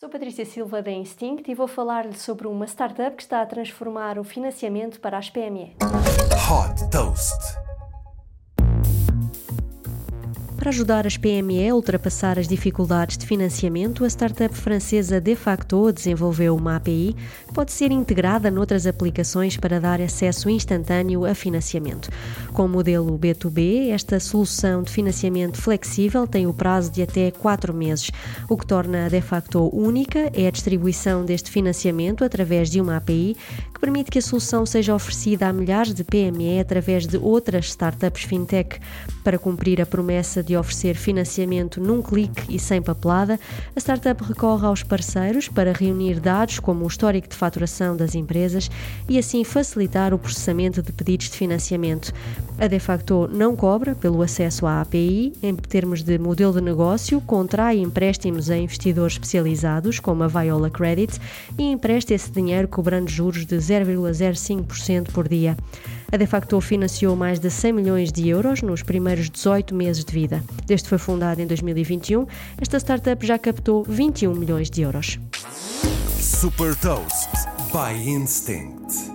Sou Patrícia Silva da Instinct e vou falar-lhe sobre uma startup que está a transformar o financiamento para as PME. Hot Toast. Para ajudar as PME a ultrapassar as dificuldades de financiamento, a startup francesa Defacto desenvolveu uma API que pode ser integrada noutras aplicações para dar acesso instantâneo a financiamento. Com o modelo B2B, esta solução de financiamento flexível tem o prazo de até 4 meses. O que torna a Defacto única é a distribuição deste financiamento através de uma API que permite que a solução seja oferecida a milhares de PME através de outras startups fintech. Para cumprir a promessa de de oferecer financiamento num clique e sem papelada, a startup recorre aos parceiros para reunir dados como o histórico de faturação das empresas e assim facilitar o processamento de pedidos de financiamento. A De facto não cobra pelo acesso à API, em termos de modelo de negócio, contrai empréstimos a investidores especializados, como a Viola Credit, e empresta esse dinheiro cobrando juros de 0,05% por dia. A De facto financiou mais de 100 milhões de euros nos primeiros 18 meses de vida. Desde que foi fundada em 2021, esta startup já captou 21 milhões de euros. Super Toast by Instinct.